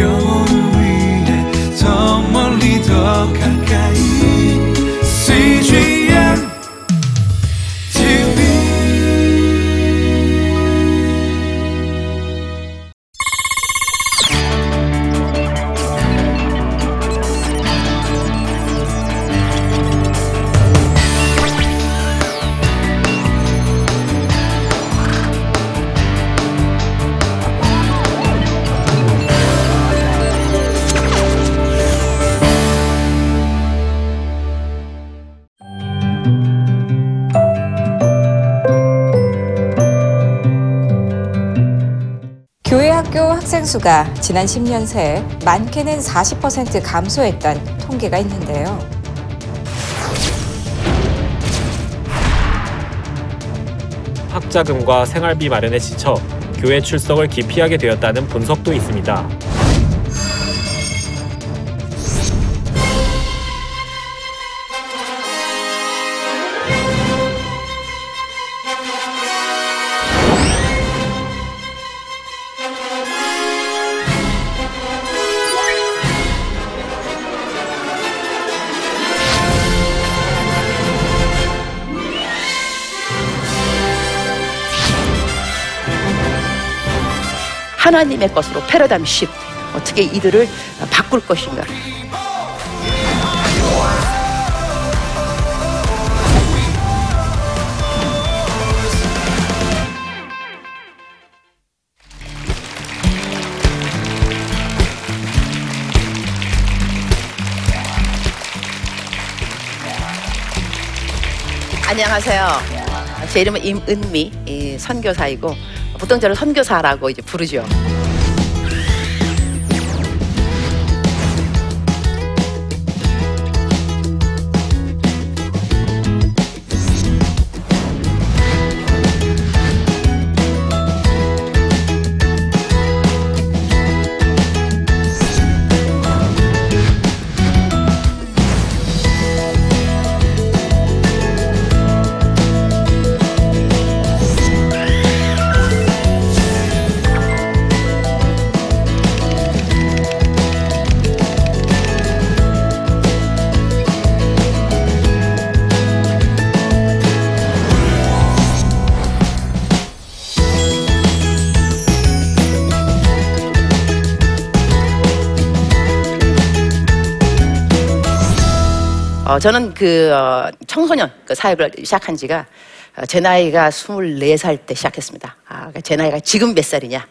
영 수가 지난 10년 새 많게는 40% 감소했던 통계가 있는데요. 학자금과 생활비 마련에 지쳐 교회 출석을 기피하게 되었다는 분석도 있습니다. 하나님의 것으로 패러다임 십 어떻게 이들을 바꿀 것인가 안녕하세요. 제 이름은 임은미 이 선교사이고 저를 선교사라고 이제 부르죠. 어, 저는 그 어, 청소년 그 사역을 시작한 지가 어, 제 나이가 24살 때 시작했습니다. 아, 그러니까 제 나이가 지금 몇 살이냐?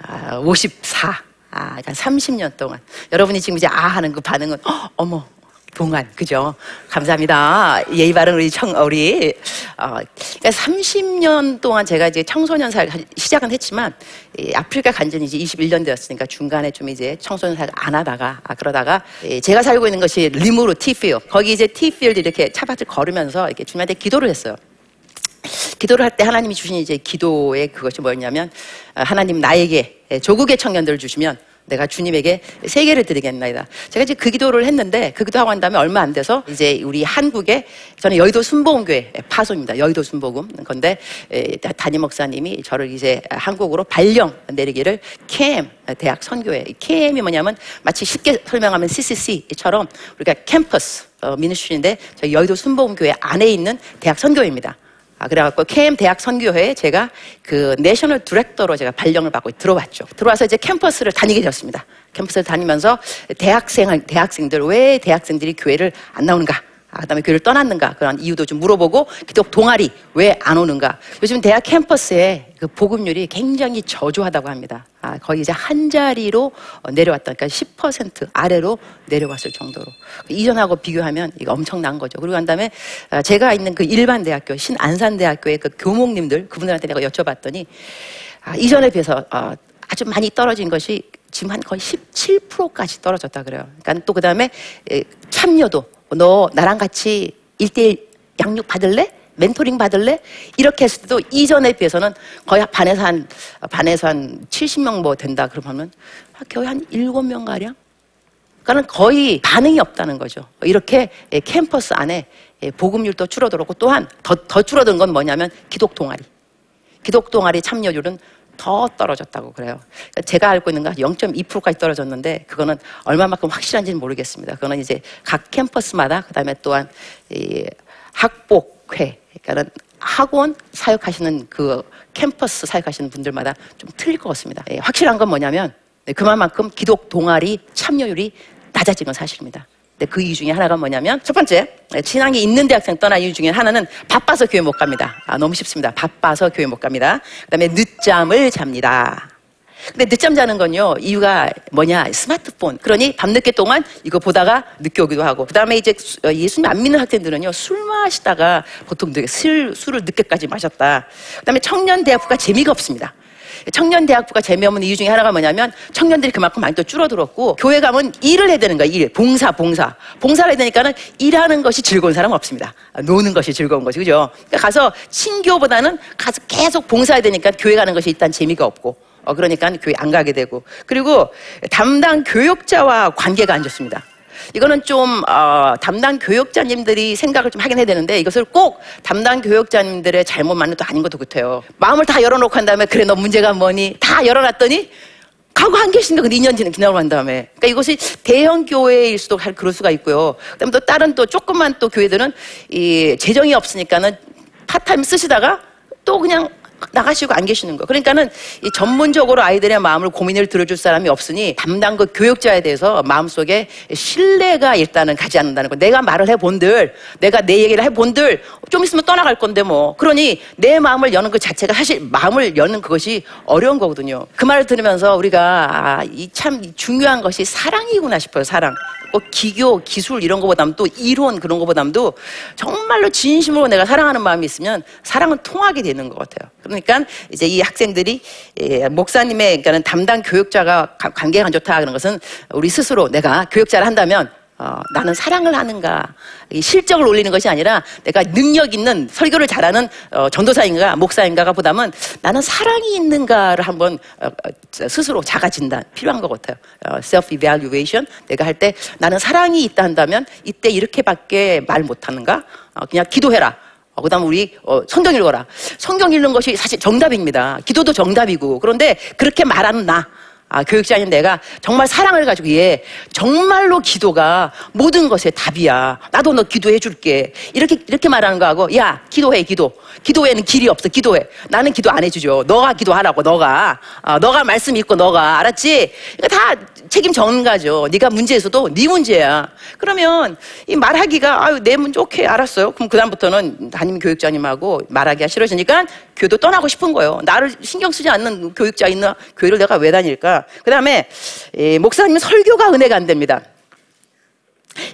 아, 54. 아, 그러니까 30년 동안. 여러분이 지금 이제 아 하는 그 반응은 어, 어머 동안 그죠? 감사합니다. 예의 바른 우리 청 우리 어, 그러니까 30년 동안 제가 이제 청소년 사역 시작은 했지만 이 아프리카 간전이 이제 21년 되었으니까 중간에 좀 이제 청소년 사역 안 하다가 아 그러다가 예, 제가 살고 있는 것이 리무르 티필 거기 이제 티필드 이렇게 차밭을 걸으면서 이렇게 주님한테 기도를 했어요. 기도를 할 때 하나님이 주신 이제 기도의 그것이 뭐였냐면 아, 하나님 나에게 조국의 청년들을 주시면 내가 주님에게 세계를 드리겠나이다. 제가 이제 그 기도를 했는데 그 기도하고 난 다음에 얼마 안 돼서 이제 우리 한국에 저는 여의도 순복음교회 파송입니다. 여의도 순복음. 건데 에, 담임 목사님이 저를 이제 한국으로 발령 내리기를 캠 대학 선교회 캠이 뭐냐면 마치 쉽게 설명하면 CCC처럼 우리가 캠퍼스 어, 미니스트리인데 저희 여의도 순복음교회 안에 있는 대학 선교회입니다. 아, 그래갖고 KM 대학 선교회에 제가 그 내셔널 디렉터로 제가 발령을 받고 들어왔죠. 들어와서 이제 캠퍼스를 다니게 되었습니다. 캠퍼스를 다니면서 대학생, 대학생들, 왜 대학생들이 교회를 안 나오는가? 아, 그다음에 교회를 떠났는가 그런 이유도 좀 물어보고 기독 동아리 왜 안 오는가 요즘 대학 캠퍼스에 그 보급률이 굉장히 저조하다고 합니다. 아, 거의 이제 한 자리로 어, 내려왔다. 그러니까 10% 아래로 내려왔을 정도로 이전하고 비교하면 이거 엄청난 거죠. 그리고 난 다음에 아, 제가 있는 그 일반 대학교 신안산대학교의 그 교목님들 그분들한테 내가 여쭤봤더니 아, 이전에 비해서 어, 아주 많이 떨어진 것이 지금 한 거의 17%까지 떨어졌다 그래요. 그러니까 또 그 다음에 에, 참여도 너 나랑 같이 일대일 양육 받을래? 멘토링 받을래? 이렇게 했을 때도 이전에 비해서는 거의 반에서 한, 반에서 한 70명 뭐 된다 그러면 아, 거의 한 7명 가량? 그러니까 거의 반응이 없다는 거죠. 이렇게 예, 캠퍼스 안에 예, 보급률도 줄어들었고 또한 더, 더 줄어든 건 뭐냐면 기독 동아리. 기독 동아리 참여율은 더 떨어졌다고 그래요. 그러니까 제가 알고 있는 건 0.2%까지 떨어졌는데 그거는 얼마만큼 확실한지는 모르겠습니다. 그거는 이제 각 캠퍼스마다 그다음에 또한 이 학복회 그러니까는 학원 사역하시는 그 캠퍼스 사역하시는 분들마다 좀 틀릴 것 같습니다. 예, 확실한 건 뭐냐면 네, 그만큼 기독 동아리 참여율이 낮아진 건 사실입니다. 근데 그 이유 중에 하나가 뭐냐면 첫 번째 네, 친항이 있는 대학생 떠난 이유 중에 하나는 바빠서 교회 못 갑니다. 아 너무 쉽습니다. 바빠서 교회 못 갑니다. 그다음에 늦잠을 잡니다. 근데 늦잠 자는 건요 이유가 뭐냐 스마트폰 그러니 밤늦게 동안 이거 보다가 늦게 오기도 하고 그다음에 이제 수- 어, 예수님 안 믿는 학생들은요 술 마시다가 보통 되게 술, 술을 늦게까지 마셨다 그다음에 청년 대학부가 재미가 없습니다 청년 대학부가 재미없는 이유 중에 하나가 뭐냐면 청년들이 그만큼 많이 또 줄어들었고 교회 가면 일을 해야 되는 거야 일. 봉사 봉사. 봉사를 해야 되니까는 일하는 것이 즐거운 사람 은 없습니다. 아, 노는 것이 즐거운 것이 그죠? 그러니까 가서 친교보다는 가서 계속 봉사해야 되니까 교회 가는 것이 일단 재미가 없고 어, 그러니까 교회 안 가게 되고. 그리고 담당 교육자와 관계가 안 좋습니다. 이거는 좀 어, 담당 교육자님들이 생각을 좀 하긴 해야 되는데 이것을 꼭 담당 교육자님들의 잘못만은 또 아닌 것도 같아요. 마음을 다 열어놓고 한 다음에 그래 너 문제가 뭐니 다 열어놨더니 가고 안 계신데 그 2년 지나고 난 다음에 그러니까 이것이 대형 교회일 수도 할 그럴 수가 있고요. 그다음에 또 다른 또 조그만 또 교회들은 이 재정이 없으니까는 part time 쓰시다가 또 그냥 나가시고 안 계시는 거. 그러니까는 이 전문적으로 아이들의 마음을 고민을 들어줄 사람이 없으니 담당 그 교육자에 대해서 마음속에 신뢰가 일단은 가지 않는다는 거. 내가 말을 해본들, 내가 내 얘기를 해본들 좀 있으면 떠나갈 건데 뭐. 그러니 내 마음을 여는 그 자체가 사실 마음을 여는 그것이 어려운 거거든요. 그 말을 들으면서 우리가 아, 이 참 중요한 것이 사랑이구나 싶어요. 사랑. 꼭 기교, 기술 이런 거보다는 또 이론 그런 거보다도 정말로 진심으로 내가 사랑하는 마음이 있으면 사랑은 통하게 되는 것 같아요. 그러니까 이제 이 학생들이 예, 목사님의 그러니까는 담당 교육자가 가- 관계가 안 좋다 그런 것은 우리 스스로 내가 교육자를 한다면 어, 나는 사랑을 하는가 이 실적을 올리는 것이 아니라 내가 능력 있는 설교를 잘하는 어, 전도사인가 목사인가가 보다는 나는 사랑이 있는가를 한번 어, 어, 스스로 자가 진단 필요한 것 같아요. 어, self evaluation 내가 할 때 나는 사랑이 있다 한다면 이때 이렇게밖에 말 못하는가? 어, 그냥 기도해라. 어, 그 다음 우리 어, 성경 읽어라. 성경 읽는 것이 사실 정답입니다. 기도도 정답이고 그런데 그렇게 말하는 나. 아, 교육자인 내가 정말 사랑을 가지고 얘 정말로 기도가 모든 것의 답이야. 나도 너 기도해 줄게. 이렇게 이렇게 말하는 거하고 야 기도해 기도. 기도에는 길이 없어 기도해. 나는 기도 안 해주죠. 너가 기도하라고 너가 아, 너가 말씀 읽고 너가 알았지? 이거 다 책임 전가죠. 네가 문제 있어도 네 문제야. 그러면 이 말하기가 아유 내 문제 오케이 알았어요. 그럼 그 다음부터는 담임 교육자님하고 말하기가 싫어지니까 교도 떠나고 싶은 거예요. 나를 신경 쓰지 않는 교육자 있는 교회를 내가 왜 다닐까? 그 다음에 목사님 설교가 은혜가 안 됩니다.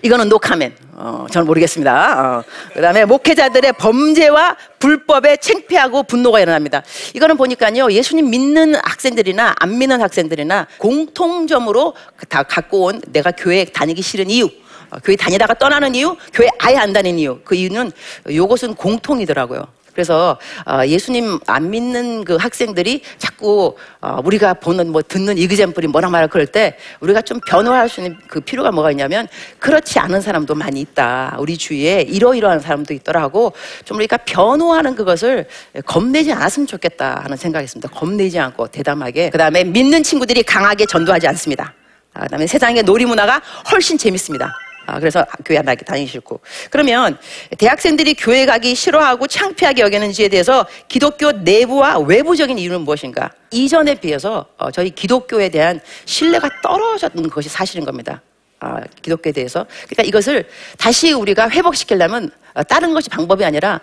이거는 녹화면. 어, 저는 모르겠습니다. 어. 그 다음에 목회자들의 범죄와 불법에 창피하고 분노가 일어납니다. 이거는 보니까요 예수님 믿는 학생들이나 안 믿는 학생들이나 공통점으로 다 갖고 온 내가 교회 다니기 싫은 이유. 어, 교회 다니다가 떠나는 이유, 교회 아예 안 다니는 이유. 그 이유는 요것은 공통이더라고요. 그래서 어, 예수님 안 믿는 그 학생들이 자꾸 어, 우리가 보는 뭐 듣는 이그젠플이 뭐라 말할 그럴 때 우리가 좀 변화할 수 있는 그 필요가 뭐가 있냐면 그렇지 않은 사람도 많이 있다. 우리 주위에 이러이러한 사람도 있더라고. 좀 우리가 변호하는 그것을 겁내지 않았으면 좋겠다 하는 생각이 있습니다. 겁내지 않고 대담하게. 그 다음에 믿는 친구들이 강하게 전도하지 않습니다. 아, 그다음에 세상의 놀이 문화가 훨씬 재밌습니다. 아, 그래서 교회 안 다니기 싫고. 그러면 대학생들이 교회 가기 싫어하고 창피하게 여기는지에 대해서 기독교 내부와 외부적인 이유는 무엇인가? 이전에 비해서 어, 저희 기독교에 대한 신뢰가 떨어졌는 것이 사실인 겁니다. 아, 기독교에 대해서. 그러니까 이것을 다시 우리가 회복시키려면 어, 다른 것이 방법이 아니라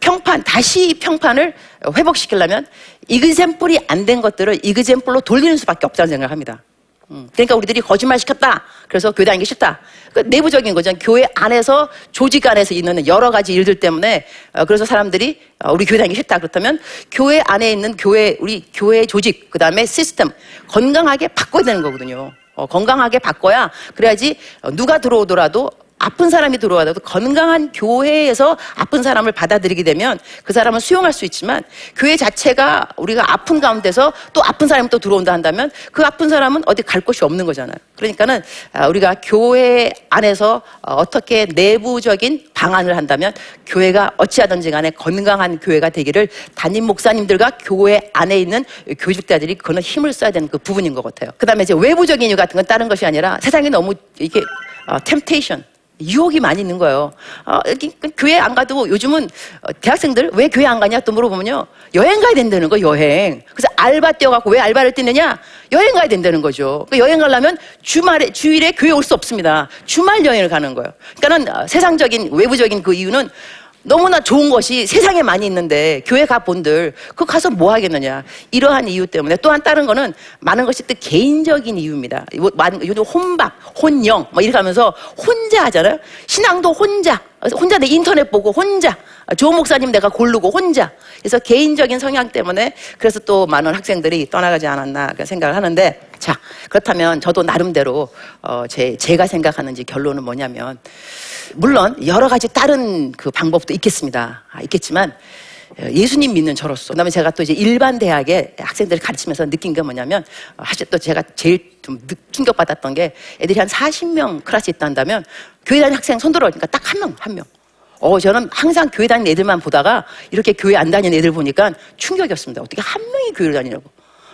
평판, 다시 평판을 회복시키려면 이그젠플이 안 된 것들을 이그젠플로 돌리는 수밖에 없다는 생각을 합니다. 음, 그러니까 우리들이 거짓말 시켰다. 그래서 교회 다니기 싫다. 그 내부적인 거죠. 교회 안에서 조직 안에서 있는 여러 가지 일들 때문에 어, 그래서 사람들이 어, 우리 교회 다니기 싫다. 그렇다면 교회 안에 있는 교회 우리 교회 조직 그 다음에 시스템 건강하게 바꿔야 되는 거거든요. 어, 건강하게 바꿔야 그래야지 어, 누가 들어오더라도 아픈 사람이 들어와도 건강한 교회에서 아픈 사람을 받아들이게 되면 그 사람은 수용할 수 있지만 교회 자체가 우리가 아픈 가운데서 또 아픈 사람이 또 들어온다 한다면 그 아픈 사람은 어디 갈 곳이 없는 거잖아요. 그러니까는 아, 우리가 교회 안에서 어, 어떻게 내부적인 방안을 한다면 교회가 어찌하든지 간에 건강한 교회가 되기를 담임 목사님들과 교회 안에 있는 교직자들이 그거는 힘을 써야 되는 그 부분인 것 같아요. 그 다음에 이제 외부적인 이유 같은 건 다른 것이 아니라 세상에 너무 이게 어, 템테이션 유혹이 많이 있는 거예요. 어, 그 교회 안 가도 요즘은 어, 대학생들 왜 교회 안 가냐 또 물어보면요. 여행 가야 된다는 거 여행. 그래서 알바 뛰어갖고 왜 알바를 뛰느냐? 여행 가야 된다는 거죠. 그 여행 가려면 주말에, 주일에 교회 올 수 없습니다. 주말 여행을 가는 거예요. 그러니까는 어, 세상적인, 외부적인 그 이유는 너무나 좋은 것이 세상에 많이 있는데 교회 가본들 그 가서 뭐 하겠느냐 이러한 이유 때문에 또한 다른 거는 많은 것이 또 개인적인 이유입니다. 뭐, 요즘 혼밥, 혼영 뭐 이렇게 하면서 혼자 하잖아요. 신앙도 혼자 혼자 내 인터넷 보고 혼자 좋은 목사님 내가 고르고 혼자 그래서 개인적인 성향 때문에 그래서 또 많은 학생들이 떠나가지 않았나 생각을 하는데 자 그렇다면 저도 나름대로 어, 제 제가 생각하는 이제 결론은 뭐냐면 물론 여러 가지 다른 그 방법도 있겠습니다. 아, 있겠지만 어, 예수님 믿는 저로서 그다음에 제가 또 이제 일반 대학에 학생들을 가르치면서 느낀 게 뭐냐면 어, 사실 또 제가 제일 좀 느- 충격받았던 게 애들이 한 40명 클래스 있다 한다면 교회 다니는 학생 손 들어오니까 딱 한 명, 한 명. 어, 저는 항상 교회 다니는 애들만 보다가 이렇게 교회 안 다니는 애들 보니까 충격이었습니다. 어떻게 한 명이 교회를 다니냐고.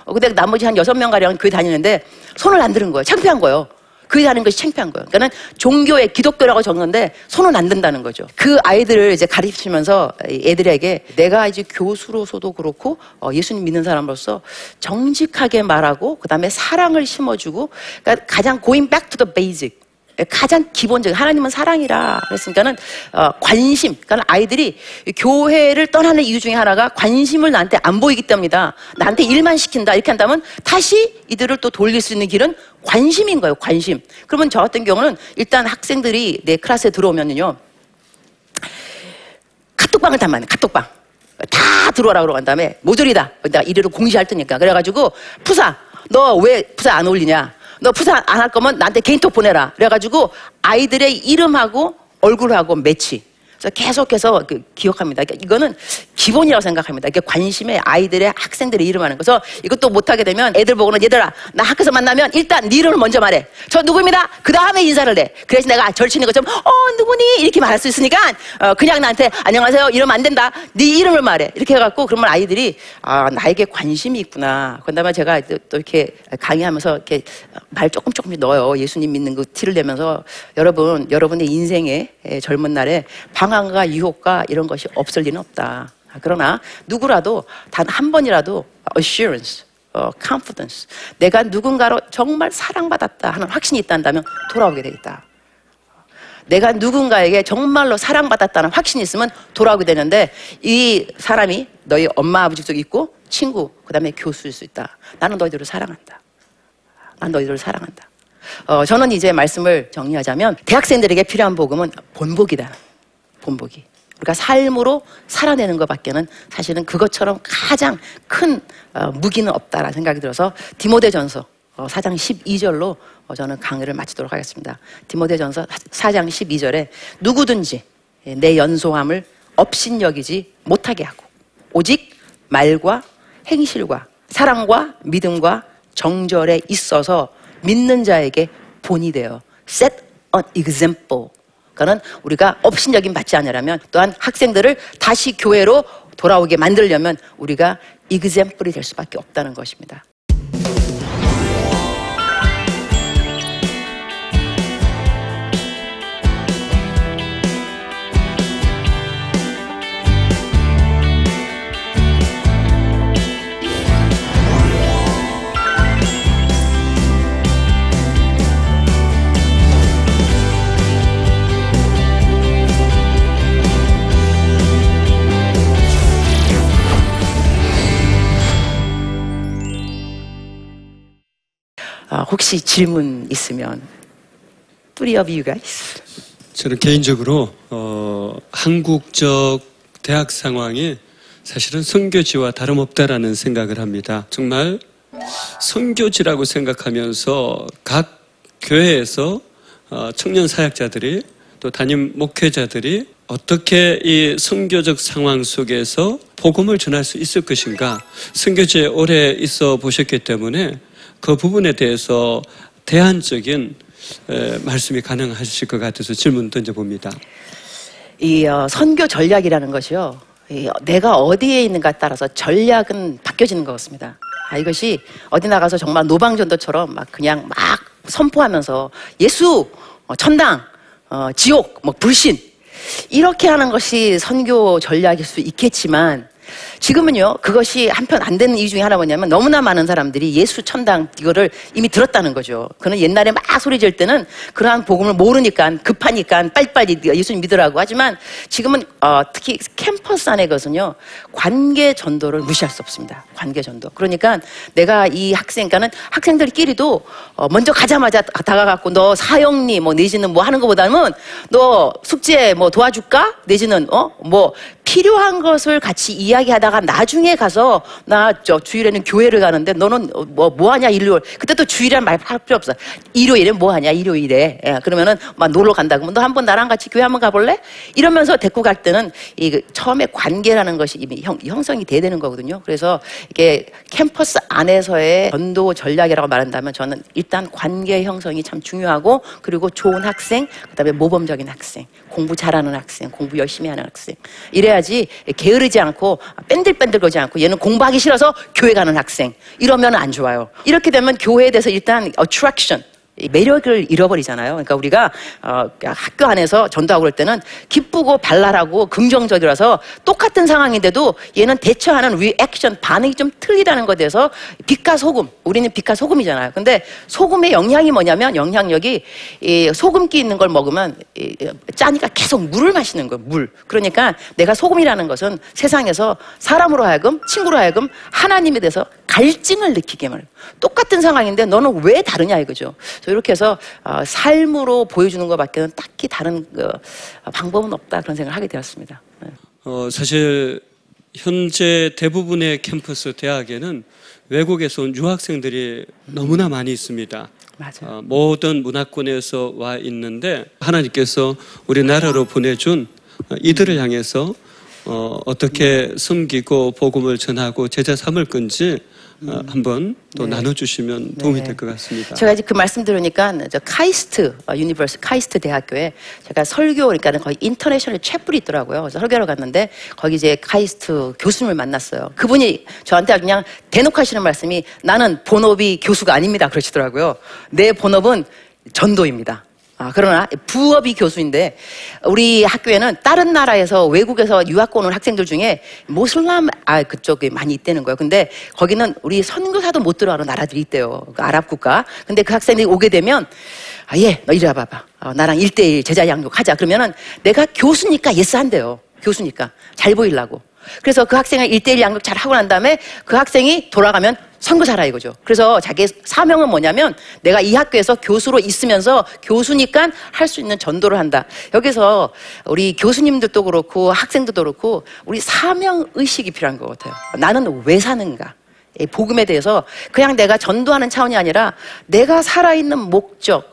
어, 근데 나머지 한 여섯 명 가량은 교회 다니는데 손을 안 드는 거예요. 창피한 거예요. 교회 다니는 것이 창피한 거예요. 그러니까는 종교에 기독교라고 적는데 손은 안 든다는 거죠. 그 아이들을 이제 가르치면서 이 애들에게 내가 이제 교수로서도 그렇고 어, 예수님 믿는 사람으로서 정직하게 말하고 그다음에 사랑을 심어주고 그러니까 가장 going back to the basic 가장 기본적인 하나님은 사랑이라 그랬으니까는 어, 관심 그러니까 아이들이 교회를 떠나는 이유 중에 하나가 관심을 나한테 안 보이기 때문이다 나한테 일만 시킨다 이렇게 한다면 다시 이들을 또 돌릴 수 있는 길은 관심인 거예요 관심. 그러면 저 같은 경우는 일단 학생들이 내 클래스에 들어오면요 카톡방을 다 만나 카톡방. 다 들어오라 그러고 한 다음에 모조리다. 나 이리로 공지할 테니까. 그래가지고 푸사 너 왜 푸사 안 올리냐? 너 푸사 안 할 거면 나한테 개인톡 보내라. 그래가지고 아이들의 이름하고 얼굴하고 매치 계속해서 그 기억합니다. 그러니까 이거는 기본이라고 생각합니다. 이게 관심에 아이들의 학생들의 이름 하는 거서 이것도 못하게 되면 애들 보고는 얘들아 나 학교에서 만나면 일단 네 이름을 먼저 말해. 저 누구입니다. 그 다음에 인사를 해. 그래서 내가 절친인 것처럼 어 누구니 이렇게 말할 수 있으니까 어, 그냥 나한테 안녕하세요 이러면 안 된다. 네 이름을 말해. 이렇게 해갖고 그러면 아이들이 아 나에게 관심이 있구나. 그다음에 제가 또, 또 이렇게 강의하면서 이렇게 말 조금 조금씩 넣어요. 예수님 믿는 그 티를 내면서 여러분 여러분의 인생에 에, 젊은 날에 방황과 유혹과 이런 것이 없을 리는 없다. 아, 그러나 누구라도 단 한 번이라도 assurance, 어, confidence, 내가 누군가로 정말 사랑받았다 하는 확신이 있다면 돌아오게 되겠다. 내가 누군가에게 정말로 사랑받았다는 확신이 있으면 돌아오게 되는데 이 사람이 너희 엄마 아버지 도 있고 친구 그다음에 교수일 수 있다. 나는 너희들을 사랑한다. 난 너희들을 사랑한다. 어, 저는 이제 말씀을 정리하자면 대학생들에게 필요한 복음은 본복이다. 본보기. 우리가 삶으로 살아내는 것밖에는 사실은 그것처럼 가장 큰 어, 무기는 없다라는 생각이 들어서 디모데전서 어, 4장 12절로 어, 저는 강의를 마치도록 하겠습니다. 디모데전서 4장 12절에 누구든지 예, 내 연소함을 업신여기지 못하게 하고 오직 말과 행실과 사랑과 믿음과 정절에 있어서 믿는 자에게 본이 되어 set an example 그러니까는 우리가 업신여김 받지 않으려면 또한 학생들을 다시 교회로 돌아오게 만들려면 우리가 example이 될 수밖에 없다는 것입니다. 혹시 질문 있으면 three of you guys. 저는 개인적으로 어, 한국적 대학 상황이 사실은 선교지와 다름없다라는 생각을 합니다. 정말 선교지라고 생각하면서 각 교회에서 어, 청년 사역자들이 또 담임 목회자들이 어떻게 이 선교적 상황 속에서 복음을 전할 수 있을 것인가 선교지에 오래 있어 보셨기 때문에 그 부분에 대해서 대안적인 에, 말씀이 가능하실 것 같아서 질문 던져봅니다. 이 어, 선교 전략이라는 것이요. 내가 어디에 있는가 따라서 전략은 바뀌어지는 것 같습니다. 아, 이것이 어디 나가서 정말 노방전도처럼 막 그냥 막 선포하면서 예수, 어, 천당, 어, 지옥, 뭐 불신 이렇게 하는 것이 선교 전략일 수 있겠지만 지금은요 그것이 한편 안 되는 이유 중에 하나 뭐냐면 너무나 많은 사람들이 예수 천당 이거를 이미 들었다는 거죠. 그는 옛날에 막 소리 질 때는 그러한 복음을 모르니까 급하니까 빨리빨리 예수님 믿으라고 하지만 지금은 어, 특히 캠퍼스 안에 것은요 관계 전도를 무시할 수 없습니다. 관계 전도. 그러니까 내가 이 학생, 그러니까는 학생들끼리도 어, 먼저 가자마자 다가가고 너 사형리 뭐 내지는 뭐 하는 것보다는 너 숙제 뭐 도와줄까 내지는 어 뭐 필요한 것을 같이 이야기하다가 나중에 가서 나 저 주일에는 교회를 가는데 너는 뭐 뭐 하냐 일요일. 그때 또 주일이란 말 할 필요 없어. 일요일에 뭐 하냐 일요일에. 예, 그러면은 막 놀러 간다. 그러면 너 한번 나랑 같이 교회 한번 가볼래? 이러면서 데리고 갈 때는 이 그 처음에 관계라는 것이 이미 형, 형성이 돼야 되는 거거든요. 그래서 이게 캠퍼스 안에서의 전도 전략이라고 말한다면 저는 일단 관계 형성이 참 중요하고 그리고 좋은 학생 그다음에 모범적인 학생 공부 잘하는 학생 공부 열심히 하는 학생. 이래 야지 게으르지 않고 뺀들뺀들 거지 않고 얘는 공부하기 싫어서 교회 가는 학생. 이러면 안 좋아요. 이렇게 되면 교회에 대해서 일단 attraction 이 매력을 잃어버리잖아요. 그러니까 우리가 어, 학교 안에서 전도하고 그럴 때는 기쁘고 발랄하고 긍정적이라서 똑같은 상황인데도 얘는 대처하는 리액션 반응이 좀 틀리다는 것에 대해서 빛과 소금 우리는 빛과 소금이잖아요. 근데 소금의 영향이 뭐냐면 영향력이 이 소금기 있는 걸 먹으면 이, 짜니까 계속 물을 마시는 거예요. 물. 그러니까 내가 소금이라는 것은 세상에서 사람으로 하여금 친구로 하여금 하나님에 대해서 갈증을 느끼게 말. 똑같은 상황인데 너는 왜 다르냐 이거죠. 이렇게 해서 어, 삶으로 보여주는 것밖에는 딱히 다른 어, 방법은 없다 그런 생각을 하게 되었습니다. 네. 어, 사실 현재 대부분의 캠퍼스 대학에는 외국에서 온 유학생들이 너무나 많이 있습니다. 맞아요. 어, 모든 문화권에서 와 있는데 하나님께서 우리나라로 보내준 어, 이들을 향해서 어, 어떻게 섬기고 복음을 전하고 제자 삼을 건지 어, 한번 또 네. 나눠주시면 도움이 네. 될것 같습니다. 제가 이제 그 말씀 들으니까 저 카이스트 어, univers- 카이스트 대학교에 제가 설교 그러니까 거의 international chapel이 있더라고요. 그래서 설교를 갔는데 거기 이제 카이스트 교수님을 만났어요. 그분이 저한테 그냥 대놓고 하시는 말씀이 나는 본업이 교수가 아닙니다. 그러시더라고요. 내 본업은 전도입니다. 아, 그러나 부업이 교수인데 우리 학교에는 다른 나라에서 외국에서 유학 온 학생들 중에 무슬림 아 그쪽에 많이 있다는 거예요. 근데 거기는 우리 선교사도 못 들어가는 나라들이 있대요. 그 아랍 국가. 근데 그 학생들이 오게 되면 아, 예, 너 이리 와 봐봐. 어, 나랑 일대일 제자 양육하자. 그러면은 내가 교수니까 yes 한대요. 교수니까. 잘 보이려고. 그래서 그 학생을 일대일 양육 잘 하고 난 다음에 그 학생이 돌아가면 선교사라 이거죠. 그래서 자기 사명은 뭐냐면 내가 이 학교에서 교수로 있으면서 교수니까 할 수 있는 전도를 한다. 여기서 우리 교수님들도 그렇고 학생들도 그렇고 우리 사명 의식이 필요한 것 같아요. 나는 왜 사는가? 이 복음에 대해서 그냥 내가 전도하는 차원이 아니라 내가 살아있는 목적,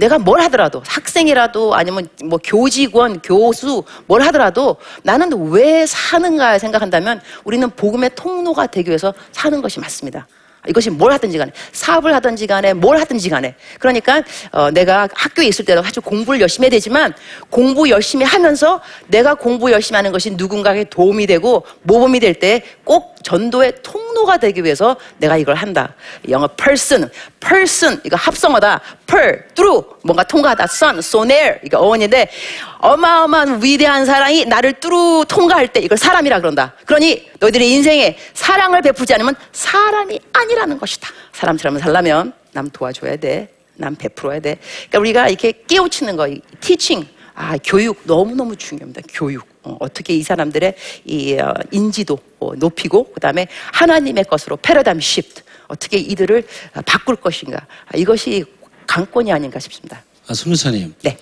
내가 뭘 하더라도 학생이라도 아니면 뭐 교직원, 교수 뭘 하더라도 나는 왜 사는가 생각한다면 우리는 복음의 통로가 되기 위해서 사는 것이 맞습니다. 이것이 뭘 하든지 간에 사업을 하든지 간에 뭘 하든지 간에 그러니까 어, 내가 학교에 있을 때도 아주 공부를 열심히 해야 되지만 공부 열심히 하면서 내가 공부 열심히 하는 것이 누군가에게 도움이 되고 모범이 될 때 꼭 전도의 통로가 되기 위해서 내가 이걸 한다. 영어 person, person 이거 합성어다. per, through 뭔가 통과하다. son, soner 이거 어원인데 어마어마한 위대한 사랑이 나를 뚫루 통과할 때 이걸 사람이라 그런다. 그러니 너희들의 인생에 사랑을 베푸지 않으면 사람이 아니라는 것이다. 사람처럼 살려면 남 도와줘야 돼. 남 베풀어야 돼. 그러니까 우리가 이렇게 깨우치는 거, 이 teaching, 아 교육 너무 너무 중요합니다. 교육 어, 어떻게 이 사람들의 이 어, 인지도 어, 높이고 그다음에 하나님의 것으로 패러다임 시프트 어떻게 이들을 어, 바꿀 것인가 아, 이것이 강권이 아닌가 싶습니다. 아, 선교사님. 네.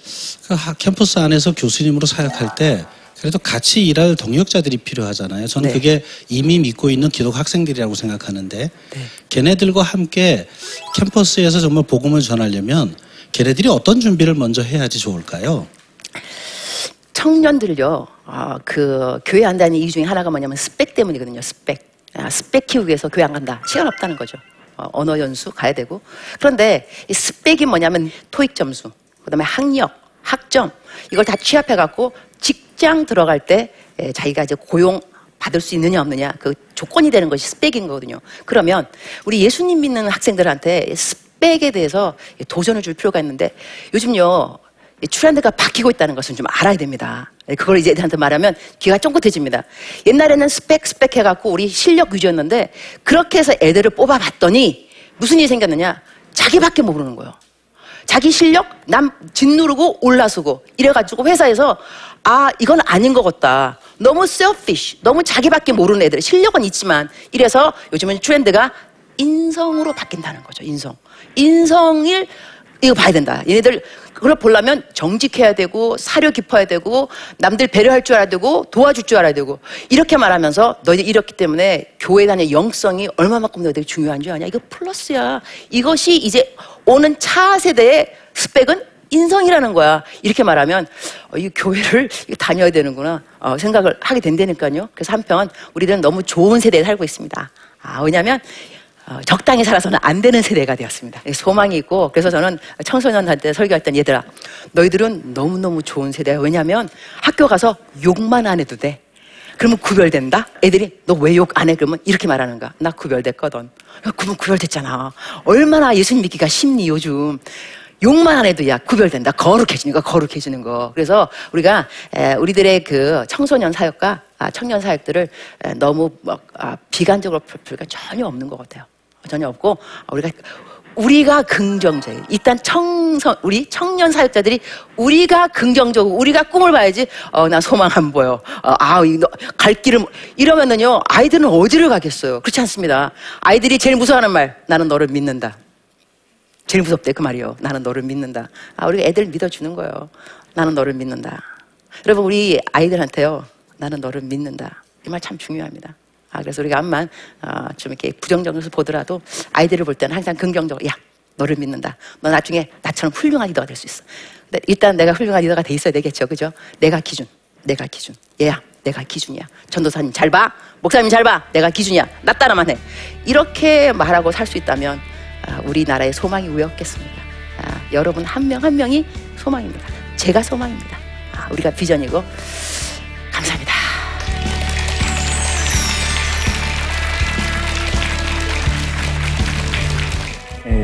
그 학- 캠퍼스 안에서 교수님으로 사역할 때 그래도 같이 일할 동역자들이 필요하잖아요. 저는 네. 그게 이미 믿고 있는 기독 학생들이라고 생각하는데 네. 걔네들과 함께 캠퍼스에서 정말 복음을 전하려면 걔네들이 어떤 준비를 먼저 해야지 좋을까요? 청년들요, 어, 그 교회 안 다니는 이유 중에 하나가 뭐냐면 스펙 때문이거든요. 스펙. 아, 스펙 키우기 위해서 교회 안 간다. 시간 없다는 거죠. 어, 언어 연수 가야 되고. 그런데 이 스펙이 뭐냐면 토익 점수, 그다음에 학력, 학점 이걸 다 취합해 갖고 직장 들어갈 때 에, 자기가 이제 고용 받을 수 있느냐 없느냐 그 조건이 되는 것이 스펙인 거거든요. 그러면 우리 예수님 믿는 학생들한테 스펙에 대해서 도전을 줄 필요가 있는데 요즘요 이 트렌드가 바뀌고 있다는 것은 좀 알아야 됩니다. 그걸 이제 애들한테 말하면 귀가 쫑긋해집니다. 옛날에는 스펙 스펙 해갖고 우리 실력 위주였는데 그렇게 해서 애들을 뽑아봤더니 무슨 일이 생겼느냐 자기밖에 모르는 거예요. 자기 실력 남 짓누르고 올라서고 이래가지고 회사에서 아 이건 아닌 것 같다 너무 selfish 너무 자기밖에 모르는 애들 실력은 있지만 이래서 요즘은 트렌드가 인성으로 바뀐다는 거죠 인성 인성을 이거 봐야 된다. 얘네들 그걸 보려면 정직해야 되고 사려 깊어야 되고 남들 배려할 줄 알아야 되고 도와줄 줄 알아야 되고 이렇게 말하면서 너희들 이렇기 때문에 교회 다니는 영성이 얼마만큼 너희들이 중요한 줄 아냐? 이거 플러스야. 이것이 이제 오는 차 세대의 스펙은 인성이라는 거야. 이렇게 말하면 어, 이 교회를 다녀야 되는구나 어, 생각을 하게 된다니까요. 그래서 한편 우리들은 너무 좋은 세대에 살고 있습니다. 아 왜냐하면 어, 적당히 살아서는 안 되는 세대가 되었습니다. 소망이 있고 그래서 저는 청소년한테 설교할 땐 얘들아 너희들은 너무너무 좋은 세대야. 왜냐하면 학교 가서 욕만 안 해도 돼. 그러면 구별된다? 애들이 너 왜 욕 안 해? 그러면 이렇게 말하는가? 나 구별됐거든. 야, 그러면 구별됐잖아. 얼마나 예수님 믿기가 쉽니 요즘. 욕만 안 해도 야 구별된다. 거룩해지는 거, 거룩해지는 거. 그래서 우리가 에, 우리들의 그 청소년 사역과 아, 청년 사역들을 에, 너무 막 아, 비관적으로 볼 필요가 전혀 없는 것 같아요. 전혀 없고 아, 우리가 우리가 긍정적인 일단 청선 우리 청년 사역자들이 우리가 긍정적으로 우리가 꿈을 봐야지 어 나 소망 안 보여 어, 아갈 길을 모- 이러면은요 아이들은 어디를 가겠어요 그렇지 않습니다 아이들이 제일 무서워하는 말 나는 너를 믿는다 제일 무섭대 그 말이요. 나는 너를 믿는다. 아 우리가 애들 믿어주는 거예요. 나는 너를 믿는다. 여러분 우리 아이들한테요. 나는 너를 믿는다. 이 말 참 중요합니다. 아 그래서 우리가 암만 아, 좀 이렇게 부정적으로 보더라도 아이들을 볼 때는 항상 긍정적으로 야 너를 믿는다. 너 나중에 나처럼 훌륭한 리더가 될 수 있어. 근데 일단 내가 훌륭한 리더가 돼 있어야 되겠죠, 그죠? 내가 기준, 내가 기준. 얘야, 내가 기준이야. 전도사님 잘 봐, 목사님 잘 봐. 내가 기준이야. 나 따라만 해. 이렇게 말하고 살 수 있다면 아, 우리나라의 소망이 왜 없겠습니까? 아, 여러분 한 명한 명이 소망입니다. 제가 소망입니다. 아, 우리가 비전이고 감사합니다.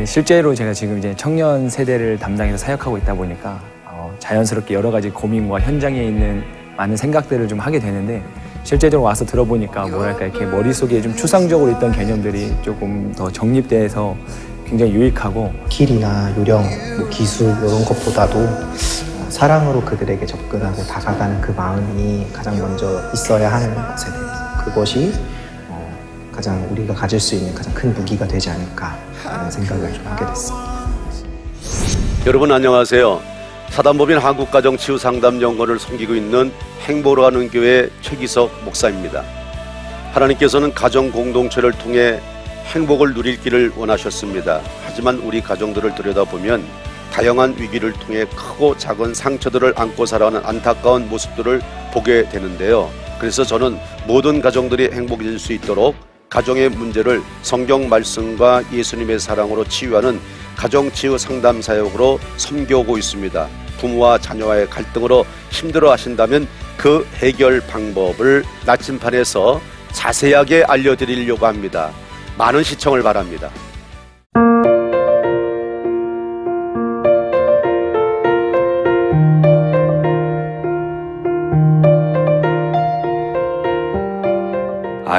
실제로 제가 지금 이제 청년 세대를 담당해서 사역하고 있다 보니까 어, 자연스럽게 여러 가지 고민과 현장에 있는 많은 생각들을 좀 하게 되는데 실제적으로 와서 들어보니까 뭐랄까 이렇게 머릿속에 좀 추상적으로 있던 개념들이 조금 더 정립돼서 굉장히 유익하고 스킬이나 요령, 뭐 기술 이런 것보다도 어, 사랑으로 그들에게 접근하고 다가가는 그 마음이 가장 먼저 있어야 하는 것에 대해서 그것이 어, 가장 우리가 가질 수 있는 가장 큰 무기가 되지 않을까라는 생각을 좀 하게 됐습니다. 여러분 안녕하세요. 사단법인 한국가정치유상담연구원을 섬기고 있는 행보로 하는 교회 최기석 목사입니다. 하나님께서는 가정 공동체를 통해 행복을 누릴 길을 원하셨습니다. 하지만 우리 가정들을 들여다보면 다양한 위기를 통해 크고 작은 상처들을 안고 살아가는 안타까운 모습들을 보게 되는데요. 그래서 저는 모든 가정들이 행복해질 수 있도록 가정의 문제를 성경 말씀과 예수님의 사랑으로 치유하는 가정치유 상담 사역으로 섬겨오고 있습니다. 부모와 자녀와의 갈등으로 힘들어 하신다면 그 해결 방법을 나침판에서 자세하게 알려드리려고 합니다. 많은 시청을 바랍니다.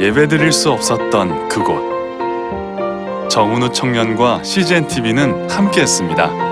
예배드릴 수 없었던 그곳. 정은우 청년과 CGN TV는 함께했습니다.